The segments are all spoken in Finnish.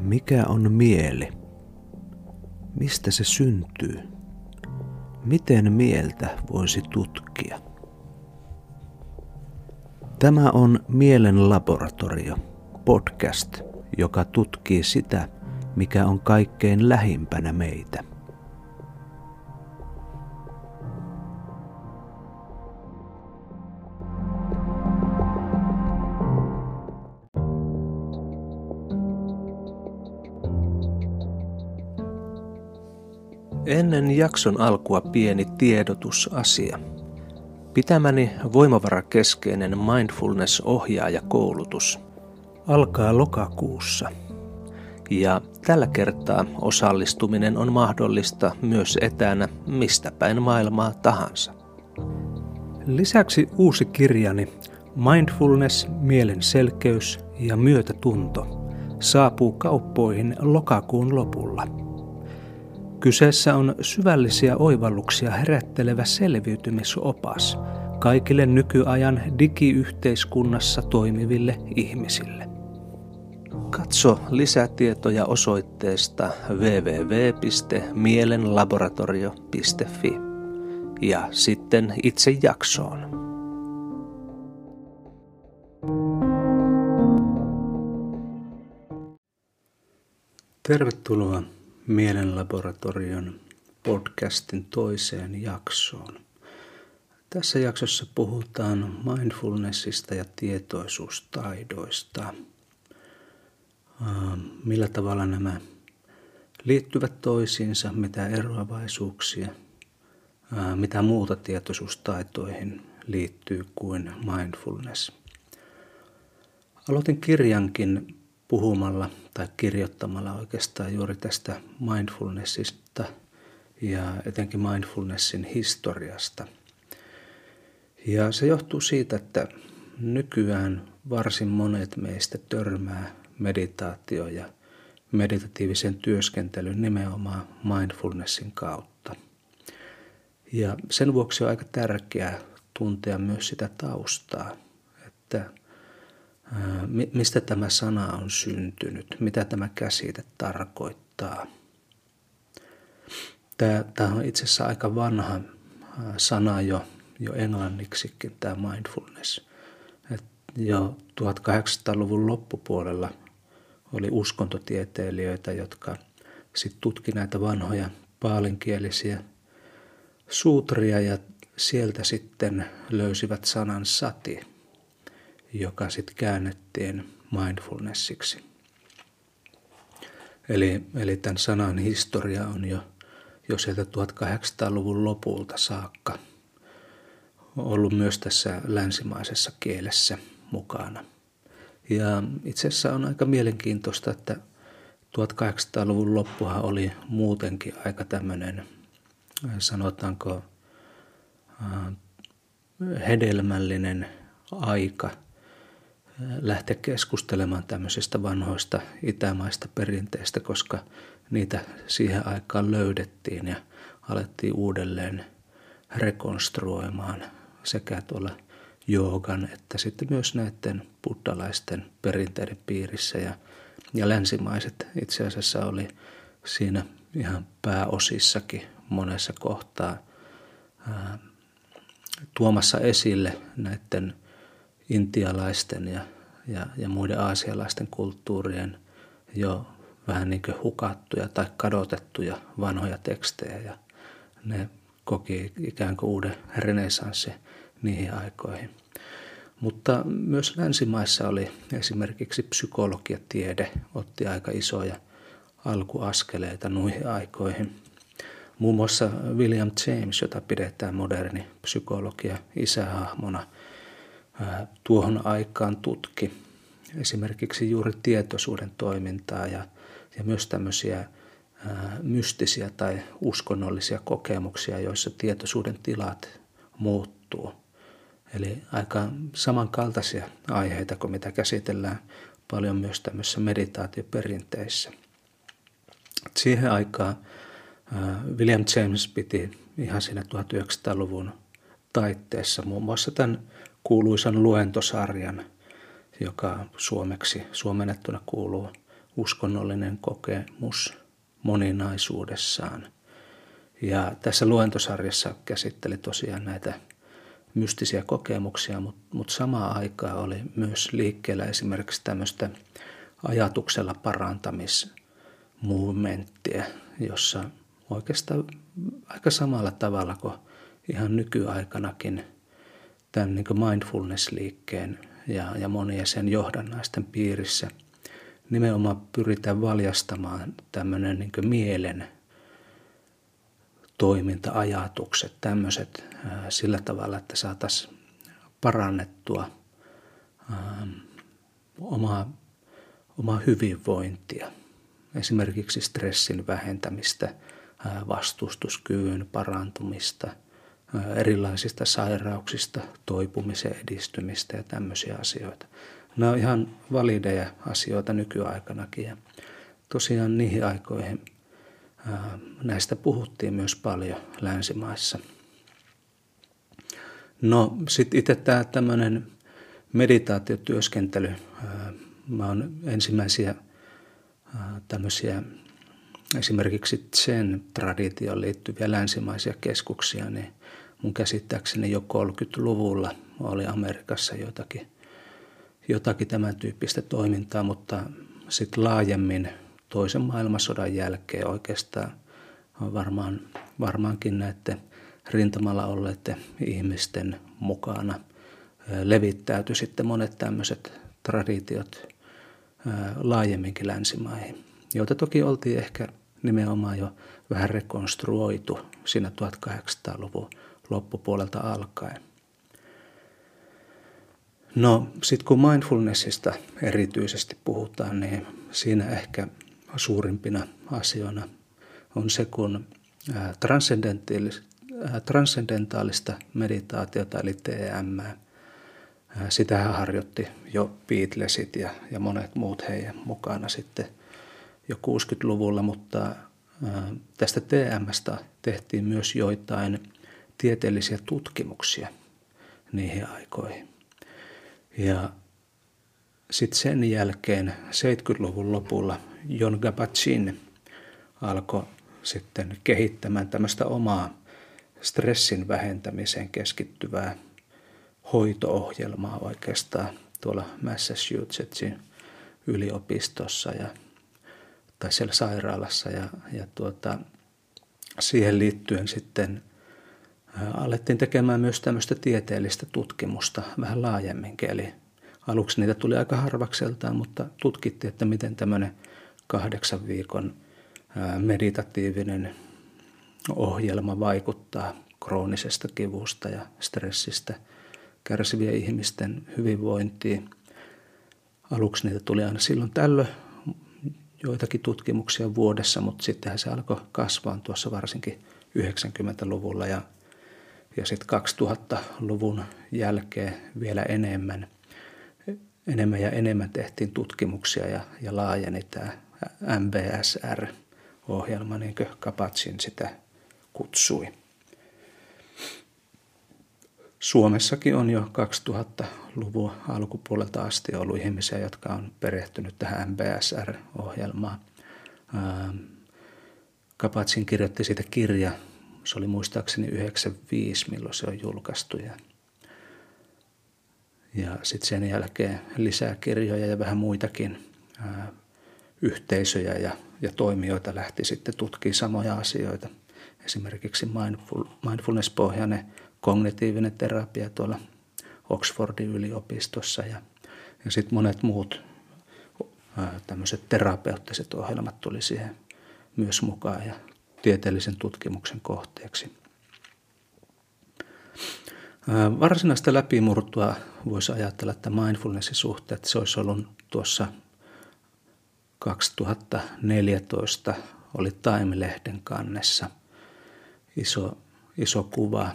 Mikä on mieli? Mistä se syntyy? Miten mieltä voisi tutkia? Tämä on Mielen laboratorio, podcast, joka tutkii sitä, mikä on kaikkein lähimpänä meitä. Ennen jakson alkua pieni tiedotusasia. Pitämäni voimavarakeskeinen mindfulness-ohjaajakoulutus alkaa lokakuussa. Ja tällä kertaa osallistuminen on mahdollista myös etänä mistä päin maailmaa tahansa. Lisäksi uusi kirjani Mindfulness, mielen selkeys ja myötätunto saapuu kauppoihin lokakuun lopulla – Kyseessä on syvällisiä oivalluksia herättelevä selviytymisopas kaikille nykyajan digiyhteiskunnassa toimiville ihmisille. Katso lisätietoja osoitteesta www.mielenlaboratorio.fi ja sitten itse jaksoon. Tervetuloa Mielenlaboratorion podcastin toiseen jaksoon. Tässä jaksossa puhutaan mindfulnessista ja tietoisuustaidoista. Millä tavalla nämä liittyvät toisiinsa, mitä eroavaisuuksia, mitä muuta tietoisuustaitoihin liittyy kuin mindfulness. Aloitin kirjankin puhumalla tai kirjoittamalla oikeastaan juuri tästä mindfulnessista ja etenkin mindfulnessin historiasta. Ja se johtuu siitä, että nykyään varsin monet meistä törmää meditaatio ja meditatiivisen työskentelyn nimenomaan mindfulnessin kautta. Ja sen vuoksi on aika tärkeää tuntea myös sitä taustaa, että mistä tämä sana on syntynyt, mitä tämä käsite tarkoittaa. Tämä on itse asiassa aika vanha sana jo, jo englanniksikin, tämä mindfulness. Et jo 1800-luvun loppupuolella oli uskontotieteilijöitä, jotka sitten tutki näitä vanhoja paalinkielisiä suutria ja sieltä sitten löysivät sanan sati – joka sitten käännettiin mindfulnessiksi. Eli, eli tämän sanan historia on jo, jo sieltä 1800-luvun lopulta saakka ollut myös tässä länsimaisessa kielessä mukana. Ja itse asiassa on aika mielenkiintoista, että 1800-luvun loppuhan oli muutenkin aika tämmöinen, sanotaanko, hedelmällinen aika – lähteä keskustelemaan tämmöisistä vanhoista itämaista perinteistä, koska niitä siihen aikaan löydettiin ja alettiin uudelleen rekonstruoimaan sekä tuolla joogan että sitten myös näiden buddalaisten perinteiden piirissä. Ja, ja länsimaiset itse asiassa oli siinä ihan pääosissakin monessa kohtaa ää, tuomassa esille näiden – intialaisten ja, ja, ja muiden aasialaisten kulttuurien jo vähän niin kuin hukattuja tai kadotettuja vanhoja tekstejä ja ne koki ikään kuin uuden renesanssi niihin aikoihin. Mutta myös länsimaissa oli esimerkiksi psykologiatiede otti aika isoja alkuaskeleita noihin aikoihin. Muun muassa William James, jota pidetään moderni psykologia isähahmona – tuohon aikaan tutki esimerkiksi juuri tietoisuuden toimintaa ja, ja myös tämmöisiä mystisiä tai uskonnollisia kokemuksia, joissa tietoisuuden tilat muuttuu. Eli aika samankaltaisia aiheita kuin mitä käsitellään paljon myös tämmöisissä meditaatioperinteissä. Siihen aikaan William James piti ihan siinä 1900-luvun taitteessa muun muassa tämän kuuluisan luentosarjan, joka suomeksi suomennettuna kuuluu uskonnollinen kokemus moninaisuudessaan. Ja tässä luentosarjassa käsitteli tosiaan näitä mystisiä kokemuksia, mutta mut samaan aikaan oli myös liikkeellä esimerkiksi tämmöistä ajatuksella parantamismovementtia, jossa oikeastaan aika samalla tavalla kuin ihan nykyaikanakin tämän niin mindfulness-liikkeen ja, ja monien sen johdannaisten piirissä nimenomaan pyritään valjastamaan tämmöinen niin mielen toiminta-ajatukset, tämmöiset sillä tavalla, että saataisiin parannettua omaa, omaa hyvinvointia. Esimerkiksi stressin vähentämistä, vastustuskyvyn parantumista, erilaisista sairauksista, toipumisen edistymistä ja tämmöisiä asioita. Nämä on ihan valideja asioita nykyaikanakin ja tosiaan niihin aikoihin näistä puhuttiin myös paljon länsimaissa. No sitten itse tämä tämmöinen meditaatiotyöskentely, mä oon ensimmäisiä tämmöisiä esimerkiksi sen traditioon liittyviä länsimaisia keskuksia, niin mun käsittääkseni jo 30-luvulla oli Amerikassa jotakin, jotakin tämän tyyppistä toimintaa, mutta sitten laajemmin toisen maailmansodan jälkeen oikeastaan varmaan, varmaankin näiden rintamalla olleiden ihmisten mukana. Levittäytyi sitten monet tämmöiset traditiot laajemminkin länsimaihin, joita toki oltiin ehkä nimenomaan jo vähän rekonstruoitu siinä 1800-luvun loppupuolelta alkaen. No sitten kun mindfulnessista erityisesti puhutaan, niin siinä ehkä suurimpina asioina on se, kun transcendentaalista meditaatiota eli TM, sitä harjoitti jo Beatlesit ja, ja monet muut heidän mukana sitten jo 60-luvulla, mutta tästä TMstä tehtiin myös joitain tieteellisiä tutkimuksia niihin aikoihin. Ja sitten sen jälkeen 70-luvun lopulla Jon Gabatsin alkoi sitten kehittämään tämmöistä omaa stressin vähentämiseen keskittyvää hoitoohjelmaa oikeastaan tuolla Massachusettsin yliopistossa ja, tai siellä sairaalassa. Ja, ja tuota, siihen liittyen sitten alettiin tekemään myös tämmöistä tieteellistä tutkimusta vähän laajemminkin. Eli aluksi niitä tuli aika harvakseltaan, mutta tutkittiin, että miten tämmöinen kahdeksan viikon meditatiivinen ohjelma vaikuttaa kroonisesta kivusta ja stressistä kärsivien ihmisten hyvinvointiin. Aluksi niitä tuli aina silloin tällöin joitakin tutkimuksia vuodessa, mutta sittenhän se alkoi kasvaa tuossa varsinkin 90-luvulla ja, ja sitten 2000-luvun jälkeen vielä enemmän, enemmän ja enemmän tehtiin tutkimuksia ja, ja laajeni tämä MBSR-ohjelma, niin kuin Kapatsin sitä kutsui. Suomessakin on jo 2000-luvun alkupuolelta asti ollut ihmisiä, jotka on perehtynyt tähän MBSR-ohjelmaan. Kapatsin kirjoitti siitä kirja, se oli muistaakseni 95, milloin se on julkaistu. Ja, ja sitten sen jälkeen lisää kirjoja ja vähän muitakin yhteisöjä ja, ja toimijoita lähti sitten tutkimaan samoja asioita. Esimerkiksi mindful, mindfulness-pohjainen kognitiivinen terapia tuolla Oxfordin yliopistossa ja, ja sitten monet muut tämmöiset terapeuttiset ohjelmat tuli siihen myös mukaan ja tieteellisen tutkimuksen kohteeksi. Varsinaista läpimurtoa voisi ajatella, että mindfulnessin suhteen, se olisi ollut tuossa 2014 oli Time-lehden kannessa iso, iso kuva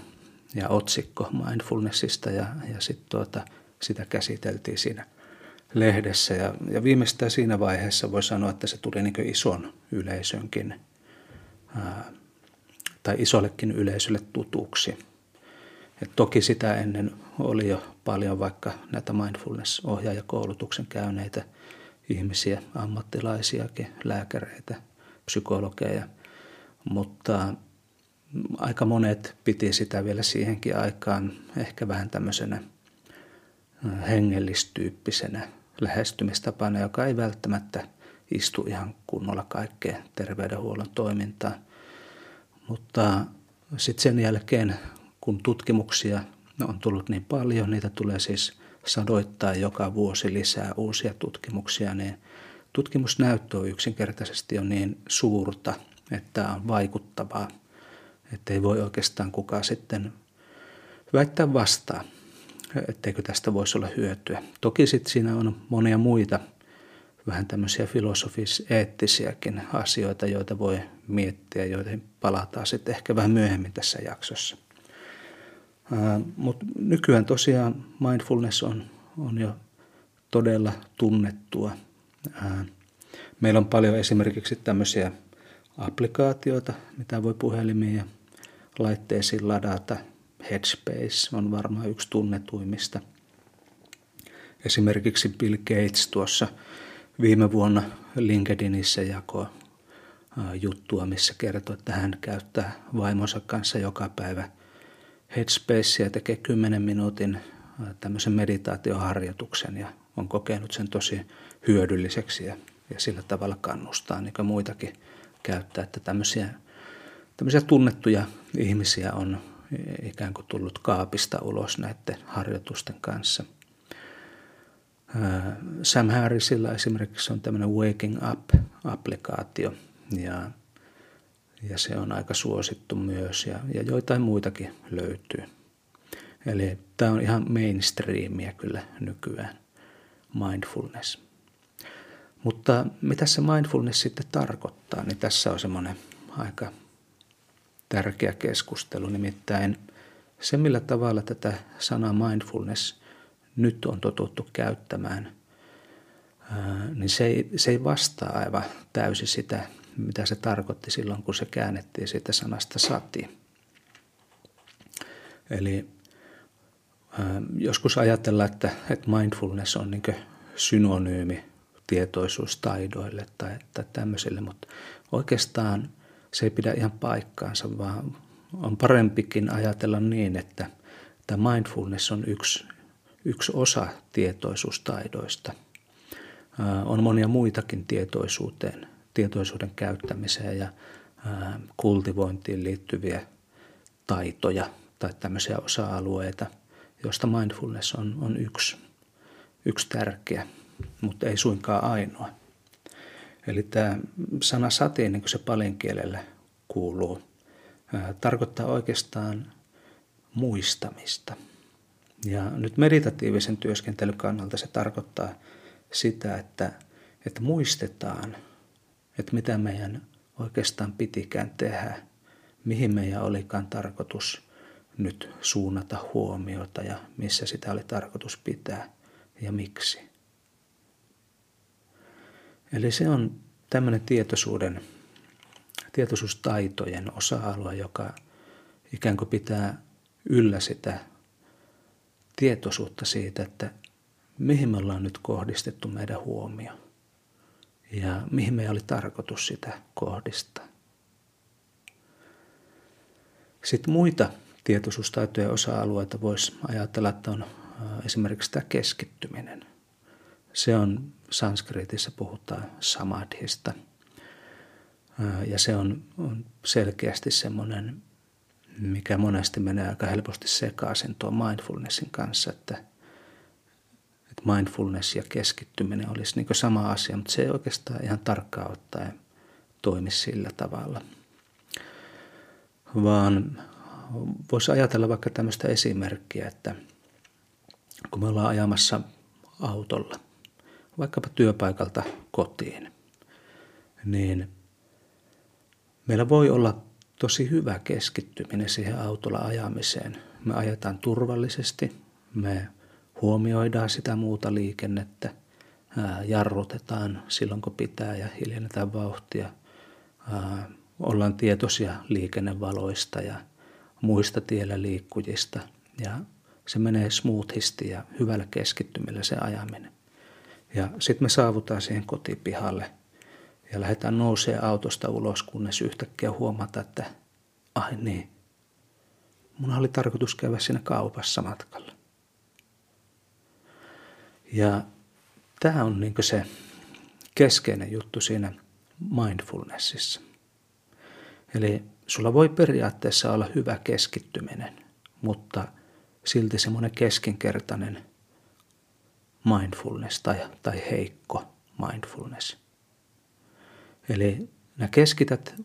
ja otsikko mindfulnessista ja, ja sitten tuota, sitä käsiteltiin siinä lehdessä. Ja, ja viimeistään siinä vaiheessa voi sanoa, että se tuli niin ison yleisönkin tai isollekin yleisölle tutuksi. Et toki sitä ennen oli jo paljon vaikka näitä mindfulness-ohjaajakoulutuksen käyneitä ihmisiä, ammattilaisiakin, lääkäreitä, psykologeja, mutta aika monet piti sitä vielä siihenkin aikaan ehkä vähän tämmöisenä hengellistyyppisenä lähestymistapana, joka ei välttämättä istu ihan kunnolla kaikkeen terveydenhuollon toimintaan. Mutta sitten sen jälkeen, kun tutkimuksia on tullut niin paljon, niitä tulee siis sadoittaa joka vuosi lisää uusia tutkimuksia, niin tutkimusnäyttö on yksinkertaisesti on niin suurta, että on vaikuttavaa, että ei voi oikeastaan kukaan sitten väittää vastaan, etteikö tästä voisi olla hyötyä. Toki sitten siinä on monia muita vähän tämmöisiä filosofis-eettisiäkin asioita, joita voi miettiä, joihin palataan sitten ehkä vähän myöhemmin tässä jaksossa. Mutta nykyään tosiaan mindfulness on, on jo todella tunnettua. Ää, meillä on paljon esimerkiksi tämmöisiä applikaatioita, mitä voi puhelimiin ja laitteisiin ladata. Headspace on varmaan yksi tunnetuimmista. Esimerkiksi Bill Gates tuossa viime vuonna LinkedInissä jakoi juttua, missä kertoo, että hän käyttää vaimonsa kanssa joka päivä Headspacea, tekee 10 minuutin tämmöisen meditaatioharjoituksen ja on kokenut sen tosi hyödylliseksi ja, ja sillä tavalla kannustaa niin kuin muitakin käyttää, että tämmöisiä, tämmöisiä tunnettuja ihmisiä on ikään kuin tullut kaapista ulos näiden harjoitusten kanssa – Sam Harrisilla esimerkiksi on tämmöinen Waking Up-applikaatio ja, ja se on aika suosittu myös ja, ja joitain muitakin löytyy. Eli tämä on ihan mainstreamia kyllä nykyään, mindfulness. Mutta mitä se mindfulness sitten tarkoittaa, niin tässä on semmoinen aika tärkeä keskustelu. Nimittäin se, millä tavalla tätä sanaa mindfulness – nyt on totuttu käyttämään, niin se ei, se ei vastaa aivan täysin sitä, mitä se tarkoitti silloin, kun se käännettiin siitä sanasta sati. Eli joskus ajatellaan, että, että mindfulness on niin synonyymi tietoisuustaidoille tai, tai tämmöisille, mutta oikeastaan se ei pidä ihan paikkaansa, vaan on parempikin ajatella niin, että tämä mindfulness on yksi yksi osa tietoisuustaidoista. On monia muitakin tietoisuuteen, tietoisuuden käyttämiseen ja kultivointiin liittyviä taitoja tai tämmöisiä osa-alueita, joista mindfulness on, on yksi, yksi tärkeä, mutta ei suinkaan ainoa. Eli tämä sana sati, niin kuin se palinkielellä kuuluu, tarkoittaa oikeastaan muistamista – ja nyt meditatiivisen työskentelyn kannalta se tarkoittaa sitä, että, että muistetaan, että mitä meidän oikeastaan pitikään tehdä, mihin meidän olikaan tarkoitus nyt suunnata huomiota ja missä sitä oli tarkoitus pitää ja miksi. Eli se on tämmöinen tietoisuuden, tietoisuustaitojen osa-alue, joka ikään kuin pitää yllä sitä tietoisuutta siitä, että mihin me ollaan nyt kohdistettu meidän huomio ja mihin meidän oli tarkoitus sitä kohdistaa. Sitten muita tietoisuustaitojen osa-alueita voisi ajatella, että on esimerkiksi tämä keskittyminen. Se on sanskritissa puhutaan samadhista ja se on selkeästi semmoinen mikä monesti menee aika helposti sekaisin tuon mindfulnessin kanssa, että, että mindfulness ja keskittyminen olisi niin sama asia, mutta se ei oikeastaan ihan tarkkaan ottaen toimi sillä tavalla. Vaan voisi ajatella vaikka tämmöistä esimerkkiä, että kun me ollaan ajamassa autolla, vaikkapa työpaikalta kotiin, niin meillä voi olla tosi hyvä keskittyminen siihen autolla ajamiseen. Me ajetaan turvallisesti, me huomioidaan sitä muuta liikennettä, jarrutetaan silloin kun pitää ja hiljennetään vauhtia. Ollaan tietoisia liikennevaloista ja muista tiellä liikkujista ja se menee smoothisti ja hyvällä keskittymillä se ajaminen. Ja sitten me saavutaan siihen kotipihalle ja lähdetään nousee autosta ulos, kunnes yhtäkkiä huomata, että ai niin, mun oli tarkoitus käydä siinä kaupassa matkalla. Ja tämä on niin se keskeinen juttu siinä mindfulnessissa. Eli sulla voi periaatteessa olla hyvä keskittyminen, mutta silti semmoinen keskinkertainen mindfulness tai, tai heikko mindfulness. Eli nää keskität,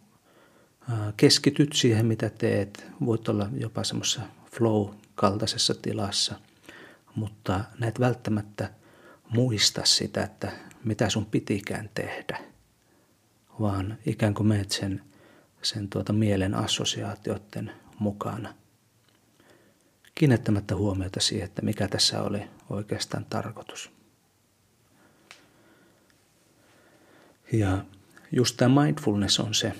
keskityt siihen, mitä teet. Voit olla jopa semmoisessa flow-kaltaisessa tilassa, mutta näet välttämättä muista sitä, että mitä sun pitikään tehdä, vaan ikään kuin meet sen, sen tuota mielen assosiaatioiden mukana. Kiinnittämättä huomiota siihen, että mikä tässä oli oikeastaan tarkoitus. Ja just tämä mindfulness on se,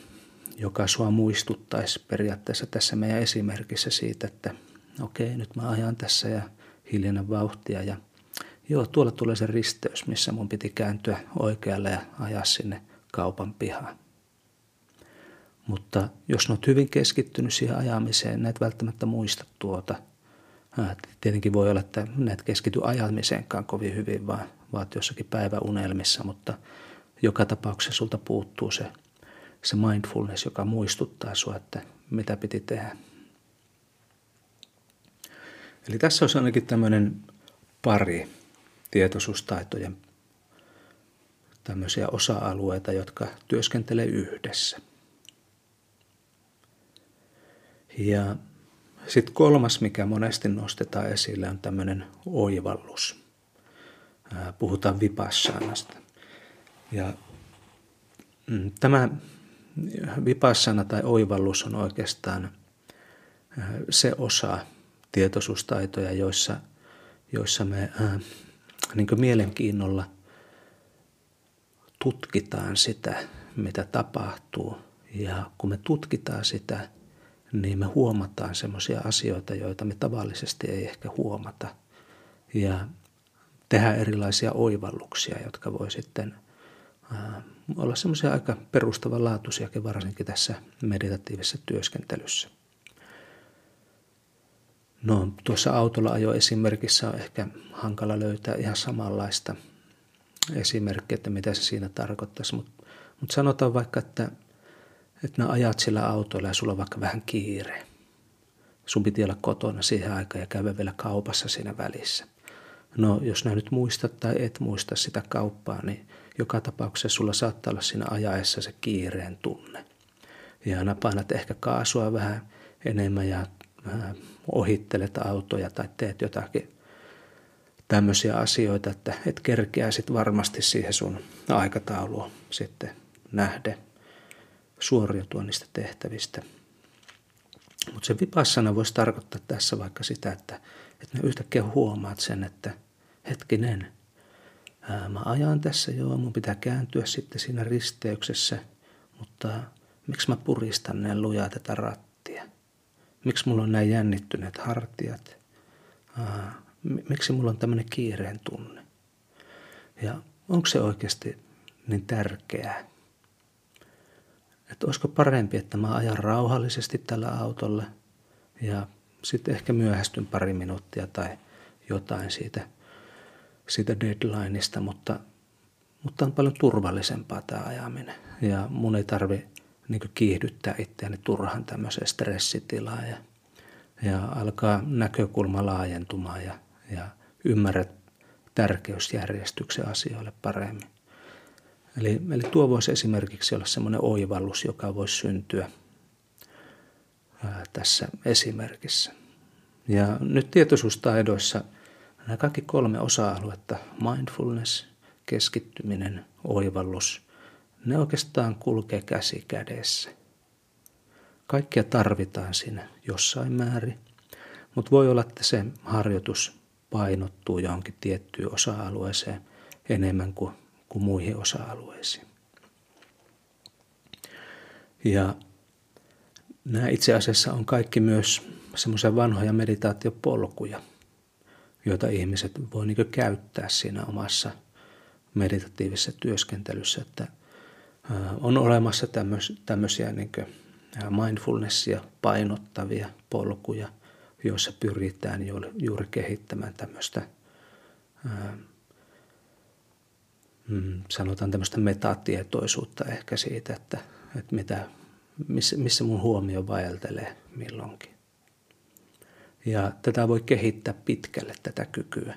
joka sua muistuttaisi periaatteessa tässä meidän esimerkissä siitä, että okei, nyt mä ajan tässä ja hiljainen vauhtia ja joo, tuolla tulee se risteys, missä mun piti kääntyä oikealle ja ajaa sinne kaupan pihaan. Mutta jos olet hyvin keskittynyt siihen ajamiseen, näet välttämättä muista tuota. Tietenkin voi olla, että näet keskity ajamiseenkaan kovin hyvin, vaan vaat jossakin päiväunelmissa, mutta joka tapauksessa sulta puuttuu se, se mindfulness, joka muistuttaa sinua, että mitä piti tehdä. Eli tässä on ainakin tämmöinen pari tietoisuustaitojen tämmöisiä osa-alueita, jotka työskentelee yhdessä. Ja sitten kolmas, mikä monesti nostetaan esille, on tämmöinen oivallus. Puhutaan vipassanasta. Ja mm, tämä vipassana tai oivallus on oikeastaan se osa tietoisuustaitoja, joissa, joissa me äh, niin mielenkiinnolla tutkitaan sitä, mitä tapahtuu. Ja kun me tutkitaan sitä, niin me huomataan semmoisia asioita, joita me tavallisesti ei ehkä huomata. Ja tehdään erilaisia oivalluksia, jotka voi sitten – olla semmoisia aika perustavanlaatuisiakin varsinkin tässä meditatiivisessa työskentelyssä. No tuossa autolla ajo esimerkissä on ehkä hankala löytää ihan samanlaista esimerkkiä, että mitä se siinä tarkoittaisi, mutta mut sanotaan vaikka, että, että nämä ajat sillä autolla ja sulla on vaikka vähän kiire. Sun piti olla kotona siihen aikaan ja käydä vielä kaupassa siinä välissä. No jos nää nyt muistat tai et muista sitä kauppaa, niin joka tapauksessa sulla saattaa olla siinä ajaessa se kiireen tunne. Ja aina painat ehkä kaasua vähän enemmän ja vähän ohittelet autoja tai teet jotakin tämmöisiä asioita, että et kerkeää sitten varmasti siihen sun aikatauluun sitten nähden suoriutua niistä tehtävistä. Mutta se vipassana voisi tarkoittaa tässä vaikka sitä, että, että ne yhtäkkiä huomaat sen, että hetkinen – ää, mä ajan tässä, joo, mun pitää kääntyä sitten siinä risteyksessä, mutta miksi mä puristan näin lujaa tätä rattia? Miksi mulla on näin jännittyneet hartiat? Ää, miksi mulla on tämmöinen kiireen tunne? Ja onko se oikeasti niin tärkeää? Että olisiko parempi, että mä ajan rauhallisesti tällä autolla ja sitten ehkä myöhästyn pari minuuttia tai jotain siitä – siitä deadlineista, mutta, mutta on paljon turvallisempaa tämä ajaminen. Ja mun ei tarvi niin kiihdyttää itseäni turhan tämmöiseen stressitilaan ja, ja alkaa näkökulma laajentumaan ja, ja ymmärrät tärkeysjärjestyksen asioille paremmin. Eli, eli tuo voisi esimerkiksi olla semmoinen oivallus, joka voisi syntyä ää, tässä esimerkissä. Ja nyt tietoisuustaidoissa – Nämä kaikki kolme osa-aluetta, mindfulness, keskittyminen, oivallus, ne oikeastaan kulkee käsi kädessä. Kaikkia tarvitaan siinä jossain määrin, mutta voi olla, että se harjoitus painottuu johonkin tiettyyn osa-alueeseen enemmän kuin, kuin muihin osa-alueisiin. Ja nämä itse asiassa on kaikki myös semmoisia vanhoja meditaatiopolkuja – joita ihmiset voi niin käyttää siinä omassa meditatiivisessa työskentelyssä, että on olemassa tämmöisiä niin mindfulnessia painottavia polkuja, joissa pyritään juuri kehittämään tämmöistä mm, sanotaan tämmöistä metatietoisuutta ehkä siitä, että, että mitä, missä, missä mun huomio vaeltelee milloinkin. Ja tätä voi kehittää pitkälle, tätä kykyä.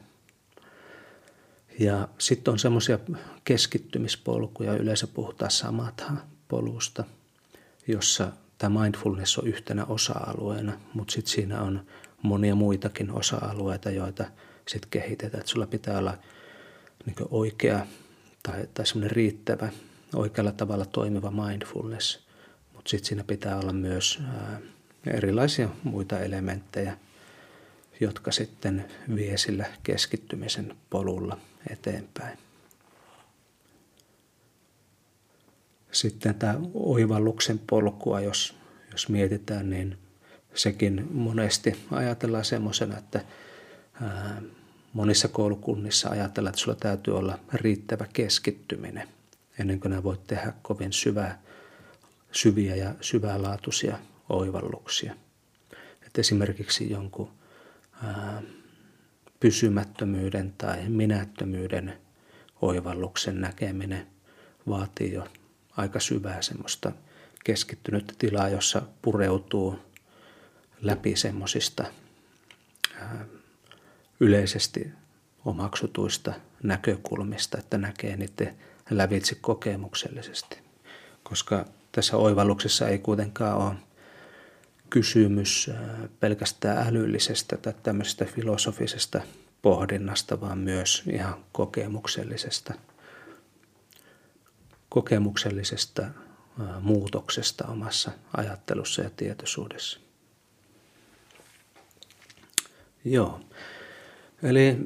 Ja sitten on semmoisia keskittymispolkuja, yleensä puhutaan samatha-polusta, jossa tämä mindfulness on yhtenä osa-alueena, mutta sitten siinä on monia muitakin osa-alueita, joita sitten kehitetään. Että sulla pitää olla niin oikea tai, tai semmoinen riittävä, oikealla tavalla toimiva mindfulness, mutta sitten siinä pitää olla myös ää, erilaisia muita elementtejä, jotka sitten vie sillä keskittymisen polulla eteenpäin. Sitten tämä oivalluksen polkua, jos, jos mietitään, niin sekin monesti ajatellaan semmoisena, että ää, monissa koulukunnissa ajatellaan, että sulla täytyy olla riittävä keskittyminen ennen kuin nämä voit tehdä kovin syvää, syviä ja syvälaatuisia oivalluksia. Et esimerkiksi jonkun pysymättömyyden tai minättömyyden oivalluksen näkeminen vaatii jo aika syvää semmoista keskittynyttä tilaa, jossa pureutuu läpi semmoisista yleisesti omaksutuista näkökulmista, että näkee niiden lävitse kokemuksellisesti. Koska tässä oivalluksessa ei kuitenkaan ole kysymys pelkästään älyllisestä tai tämmöisestä filosofisesta pohdinnasta, vaan myös ihan kokemuksellisesta, kokemuksellisesta muutoksesta omassa ajattelussa ja tietoisuudessa. Joo. Eli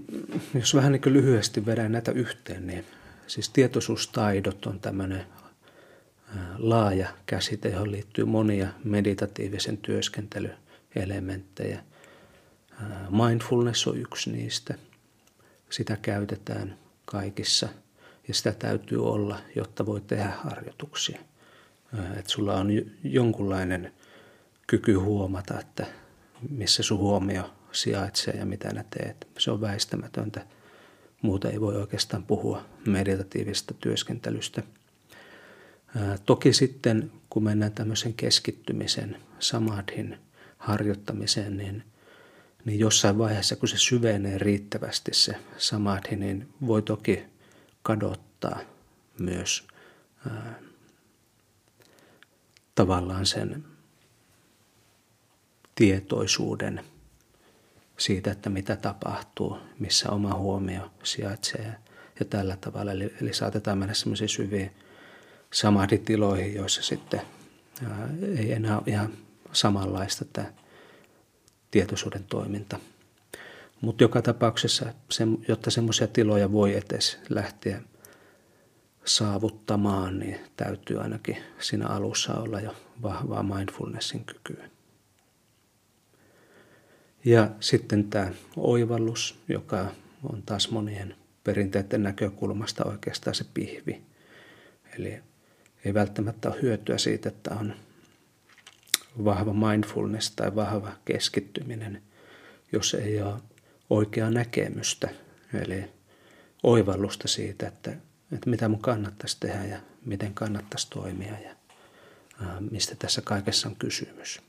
jos vähän niin lyhyesti vedän näitä yhteen, niin siis tietoisuustaidot on tämmöinen laaja käsite, johon liittyy monia meditatiivisen työskentelyelementtejä. Mindfulness on yksi niistä. Sitä käytetään kaikissa ja sitä täytyy olla, jotta voi tehdä harjoituksia. Että sulla on jonkunlainen kyky huomata, että missä sun huomio sijaitsee ja mitä nä teet. Se on väistämätöntä. Muuta ei voi oikeastaan puhua meditatiivisesta työskentelystä. Toki sitten, kun mennään tämmöisen keskittymisen, samadhin harjoittamiseen, niin, niin jossain vaiheessa, kun se syvenee riittävästi se samadhi, niin voi toki kadottaa myös ää, tavallaan sen tietoisuuden – siitä, että mitä tapahtuu, missä oma huomio sijaitsee ja tällä tavalla. Eli, eli saatetaan mennä semmoisiin syviin samaditiloihin, joissa sitten ää, ei enää ole ihan samanlaista tämä tietoisuuden toiminta. Mutta joka tapauksessa, se, jotta semmoisia tiloja voi edes lähteä saavuttamaan, niin täytyy ainakin siinä alussa olla jo vahvaa mindfulnessin kykyä. Ja sitten tämä oivallus, joka on taas monien perinteiden näkökulmasta oikeastaan se pihvi. Eli ei välttämättä ole hyötyä siitä, että on vahva mindfulness tai vahva keskittyminen, jos ei ole oikeaa näkemystä, eli oivallusta siitä, että, että mitä mun kannattaisi tehdä ja miten kannattaisi toimia ja mistä tässä kaikessa on kysymys.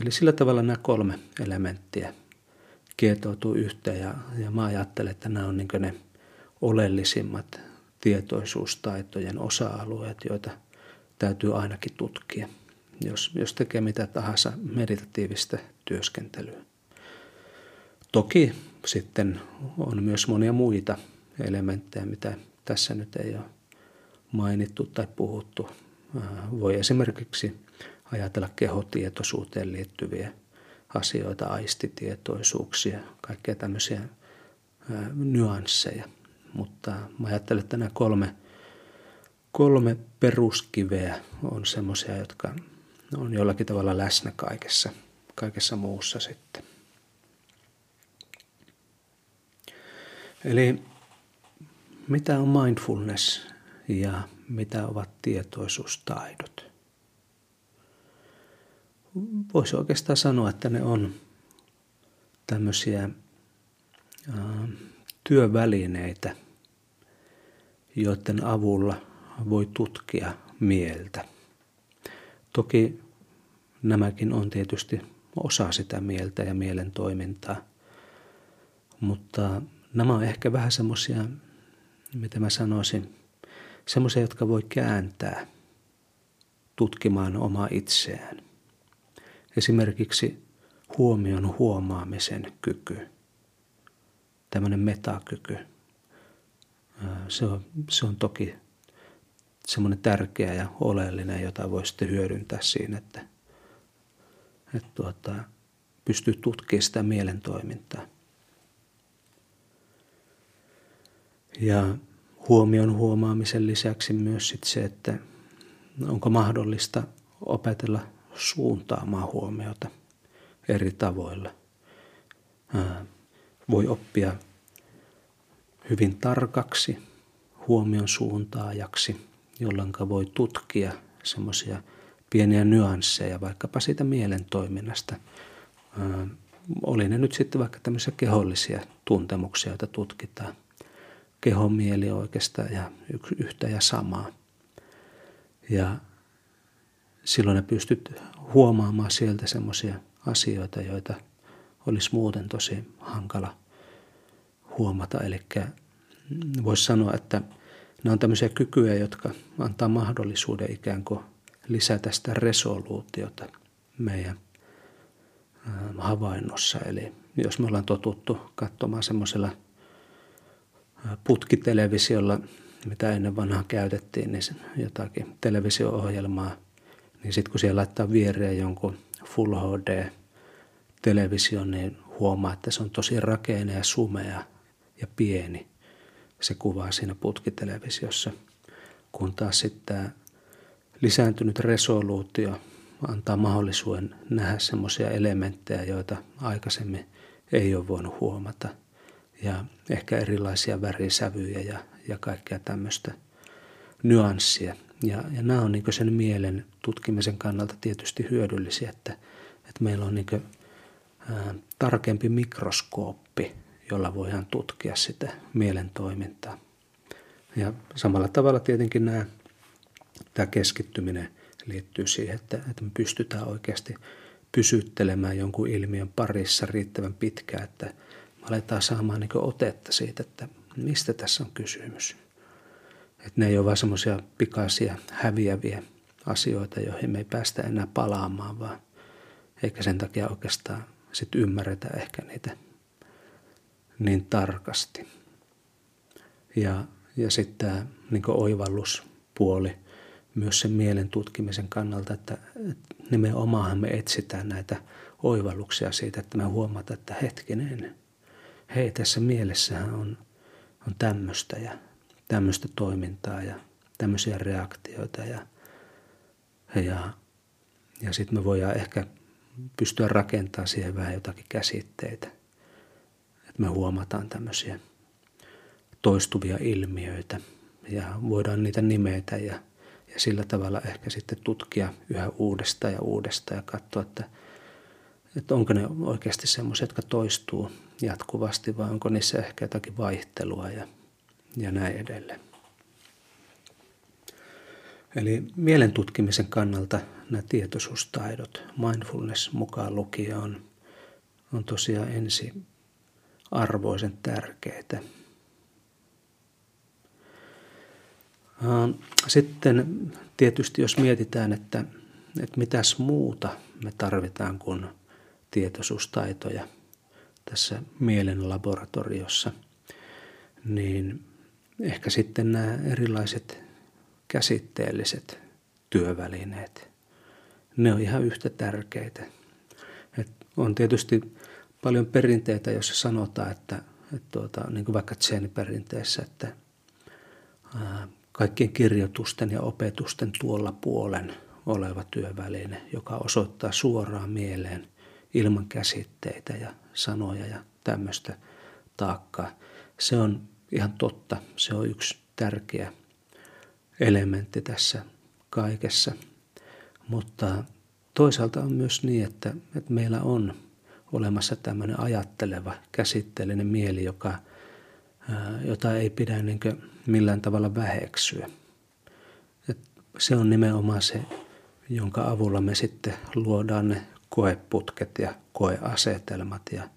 Eli sillä tavalla nämä kolme elementtiä kietoutuu yhteen ja, ja mä ajattelen, että nämä on niin ne oleellisimmat tietoisuustaitojen osa-alueet, joita täytyy ainakin tutkia, jos, jos tekee mitä tahansa meditatiivista työskentelyä. Toki sitten on myös monia muita elementtejä, mitä tässä nyt ei ole mainittu tai puhuttu. Voi esimerkiksi ajatella kehotietoisuuteen liittyviä asioita, aistitietoisuuksia, kaikkea tämmöisiä ää, nyansseja. Mutta mä ajattelen, että nämä kolme, kolme peruskiveä on semmoisia, jotka on jollakin tavalla läsnä kaikessa, kaikessa muussa sitten. Eli mitä on mindfulness ja mitä ovat tietoisuustaidot? Voisi oikeastaan sanoa, että ne on tämmöisiä työvälineitä, joiden avulla voi tutkia mieltä. Toki nämäkin on tietysti osa sitä mieltä ja mielen toimintaa, mutta nämä on ehkä vähän semmoisia, mitä mä sanoisin, semmoisia, jotka voi kääntää tutkimaan omaa itseään. Esimerkiksi huomion huomaamisen kyky, tämmöinen metakyky. Se on, se on toki semmoinen tärkeä ja oleellinen, jota voi sitten hyödyntää siinä, että, että tuota, pystyy tutkimaan sitä mielen toimintaa. Ja huomion huomaamisen lisäksi myös sit se, että onko mahdollista opetella suuntaamaan huomiota eri tavoilla. Voi oppia hyvin tarkaksi huomion suuntaajaksi, jolloin voi tutkia semmoisia pieniä nyansseja vaikkapa siitä mielen toiminnasta. Oli ne nyt sitten vaikka tämmöisiä kehollisia tuntemuksia, joita tutkitaan kehon mieli oikeastaan ja yhtä ja samaa. Ja silloin ne pystyt huomaamaan sieltä semmoisia asioita, joita olisi muuten tosi hankala huomata. Eli voisi sanoa, että ne on tämmöisiä kykyjä, jotka antaa mahdollisuuden ikään kuin lisätä sitä resoluutiota meidän havainnossa. Eli jos me ollaan totuttu katsomaan semmoisella putkitelevisiolla, mitä ennen vanhaa käytettiin, niin jotakin televisio-ohjelmaa, niin sitten kun siellä laittaa viereen jonkun Full HD-television, niin huomaa, että se on tosi rakeinen ja sumea ja pieni se kuva siinä putkitelevisiossa. Kun taas sitten lisääntynyt resoluutio antaa mahdollisuuden nähdä semmoisia elementtejä, joita aikaisemmin ei ole voinut huomata – ja ehkä erilaisia värisävyjä ja, ja kaikkea tämmöistä nyanssia. Ja, ja nämä on niin sen mielen tutkimisen kannalta tietysti hyödyllisiä, että, että meillä on niin tarkempi mikroskooppi, jolla voidaan tutkia sitä mielen toimintaa. Ja samalla tavalla tietenkin nämä, tämä keskittyminen liittyy siihen, että, että me pystytään oikeasti pysyttelemään jonkun ilmiön parissa riittävän pitkään, että aletaan saamaan niin otetta siitä, että mistä tässä on kysymys. Että ne ei ole vain semmoisia pikaisia häviäviä asioita, joihin me ei päästä enää palaamaan, vaan eikä sen takia oikeastaan sit ymmärretä ehkä niitä niin tarkasti. Ja, ja sitten tämä niin oivalluspuoli myös sen mielen tutkimisen kannalta, että, että nimenomaan me etsitään näitä oivalluksia siitä, että me huomataan, että hetkinen, hei tässä mielessähän on, on tämmöistä ja tämmöistä toimintaa ja tämmöisiä reaktioita ja, ja, ja sitten me voidaan ehkä pystyä rakentamaan siihen vähän jotakin käsitteitä. Että me huomataan tämmöisiä toistuvia ilmiöitä ja voidaan niitä nimetä ja, ja sillä tavalla ehkä sitten tutkia yhä uudestaan ja uudestaan ja katsoa, että – että onko ne oikeasti semmoisia, jotka toistuu jatkuvasti vai onko niissä ehkä jotakin vaihtelua ja, ja näin edelleen. Eli mielen tutkimisen kannalta nämä tietoisuustaidot, mindfulness mukaan lukien on, on tosiaan ensi arvoisen tärkeitä. Sitten tietysti jos mietitään, että, että mitäs muuta me tarvitaan kuin – tietoisuustaitoja tässä mielen laboratoriossa, niin ehkä sitten nämä erilaiset käsitteelliset työvälineet, ne on ihan yhtä tärkeitä. Et on tietysti paljon perinteitä, joissa sanotaan, että, että tuota, niin kuin vaikka Zen-perinteessä, että ää, kaikkien kirjoitusten ja opetusten tuolla puolen oleva työväline, joka osoittaa suoraan mieleen ilman käsitteitä ja sanoja ja tämmöistä taakkaa. Se on ihan totta. Se on yksi tärkeä elementti tässä kaikessa. Mutta toisaalta on myös niin, että, että meillä on olemassa tämmöinen ajatteleva, käsitteellinen mieli, joka, jota ei pidä niin millään tavalla väheksyä. Et se on nimenomaan se, jonka avulla me sitten luodaan ne koeputket ja koeasetelmat ja,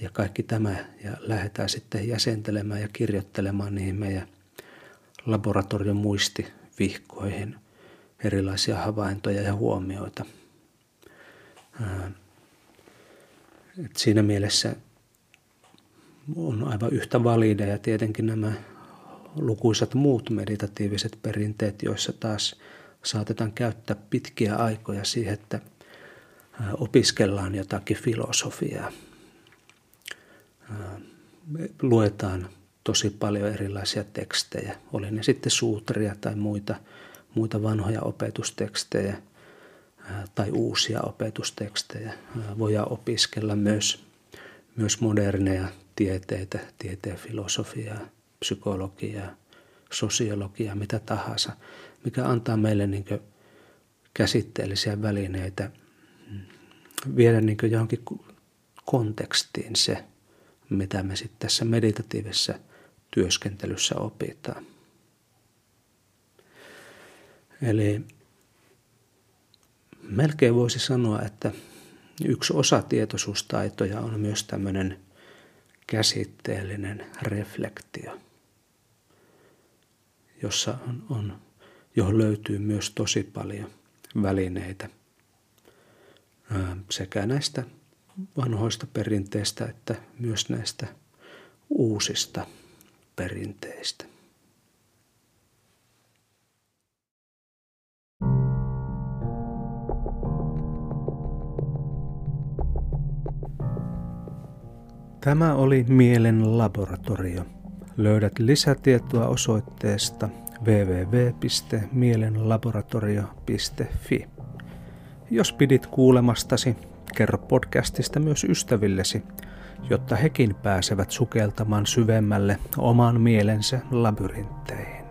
ja kaikki tämä ja lähdetään sitten jäsentelemään ja kirjoittelemaan niihin meidän laboratorion muistivihkoihin erilaisia havaintoja ja huomioita. Et siinä mielessä on aivan yhtä valideja tietenkin nämä lukuisat muut meditatiiviset perinteet, joissa taas saatetaan käyttää pitkiä aikoja siihen, että opiskellaan jotakin filosofiaa. Luetaan tosi paljon erilaisia tekstejä, oli ne sitten suutria tai muita, muita vanhoja opetustekstejä tai uusia opetustekstejä. Voidaan opiskella myös, myös moderneja tieteitä, tieteen filosofiaa, psykologiaa, sosiologiaa, mitä tahansa, mikä antaa meille niin käsitteellisiä välineitä viedä niin johonkin kontekstiin se, mitä me sitten tässä meditatiivisessa työskentelyssä opitaan. Eli melkein voisi sanoa, että yksi osa tietoisuustaitoja on myös tämmöinen käsitteellinen reflektio, jossa on, on, johon löytyy myös tosi paljon välineitä sekä näistä vanhoista perinteistä että myös näistä uusista perinteistä. Tämä oli Mielen laboratorio. Löydät lisätietoa osoitteesta www.mielenlaboratorio.fi. Jos pidit kuulemastasi, kerro podcastista myös ystävillesi, jotta hekin pääsevät sukeltamaan syvemmälle oman mielensä labyrintteihin.